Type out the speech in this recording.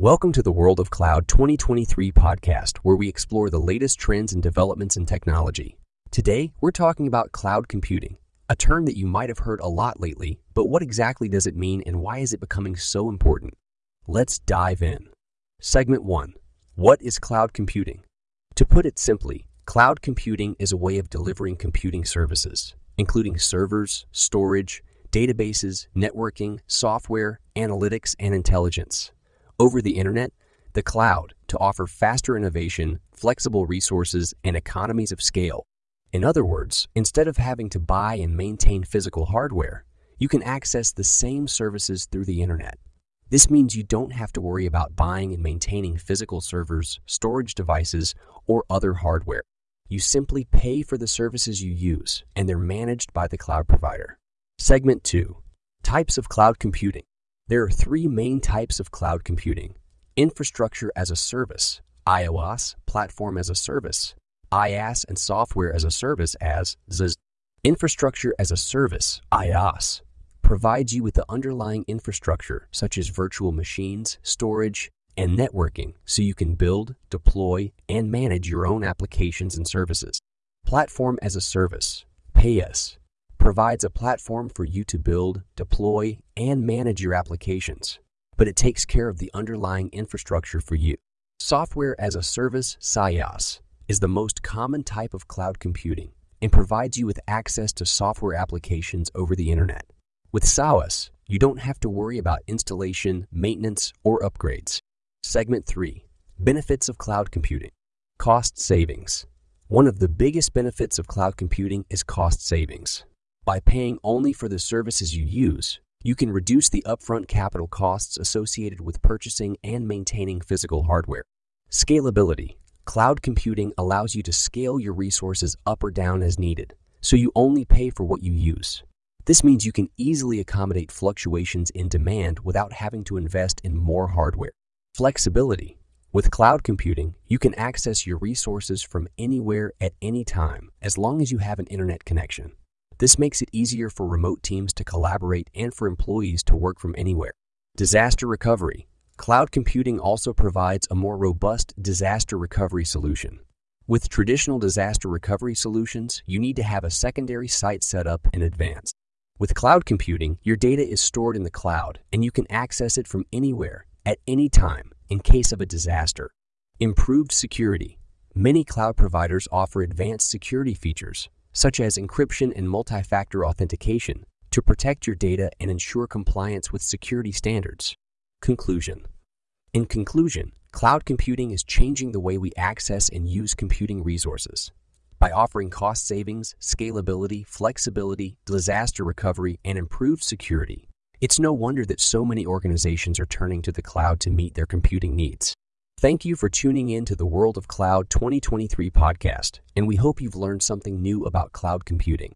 Welcome to the World of Cloud 2023 podcast, where we explore the latest trends and developments in technology. Today, we're talking about cloud computing, a term that you might have heard a lot lately, but what exactly does it mean and why is it becoming so important? Let's dive in. Segment 1 What is cloud computing? To put it simply, cloud computing is a way of delivering computing services, including servers, storage, databases, networking, software, analytics, and intelligence over the internet, the cloud, to offer faster innovation, flexible resources, and economies of scale. In other words, instead of having to buy and maintain physical hardware, you can access the same services through the internet. This means you don't have to worry about buying and maintaining physical servers, storage devices, or other hardware. You simply pay for the services you use, and they're managed by the cloud provider. Segment 2 Types of Cloud Computing. There are three main types of cloud computing infrastructure as a service, IaaS, platform as a service, PaaS, and software as a service SaaS. Infrastructure as a service, IaaS, provides you with the underlying infrastructure such as virtual machines, storage, and networking so you can build, deploy, and manage your own applications and services. Platform as a service, PaaS, provides a platform for you to build, deploy, and manage your applications, but it takes care of the underlying infrastructure for you. Software as a service, SaaS, is the most common type of cloud computing and provides you with access to software applications over the internet. With SaaS, you don't have to worry about installation, maintenance, or upgrades. Segment 3 Benefits of Cloud Computing Cost Savings. One of the biggest benefits of cloud computing is cost savings. By paying only for the services you use, you can reduce the upfront capital costs associated with purchasing and maintaining physical hardware. Scalability. Cloud computing allows you to scale your resources up or down as needed, so you only pay for what you use. This means you can easily accommodate fluctuations in demand without having to invest in more hardware. Flexibility. With cloud computing, you can access your resources from anywhere at any time as long as you have an internet connection. This makes it easier for remote teams to collaborate and for employees to work from anywhere. Disaster recovery. Cloud computing also provides a more robust disaster recovery solution. With traditional disaster recovery solutions, you need to have a secondary site set up in advance. With cloud computing, your data is stored in the cloud and you can access it from anywhere at any time in case of a disaster. Improved security. Many cloud providers offer advanced security features such as encryption and multi-factor authentication, to protect your data and ensure compliance with security standards. Conclusion In conclusion, cloud computing is changing the way we access and use computing resources. By offering cost savings, scalability, flexibility, disaster recovery, and improved security, it's no wonder that so many organizations are turning to the cloud to meet their computing needs. Thank you for tuning in to the World of Cloud 2023 podcast, and we hope you've learned something new about cloud computing.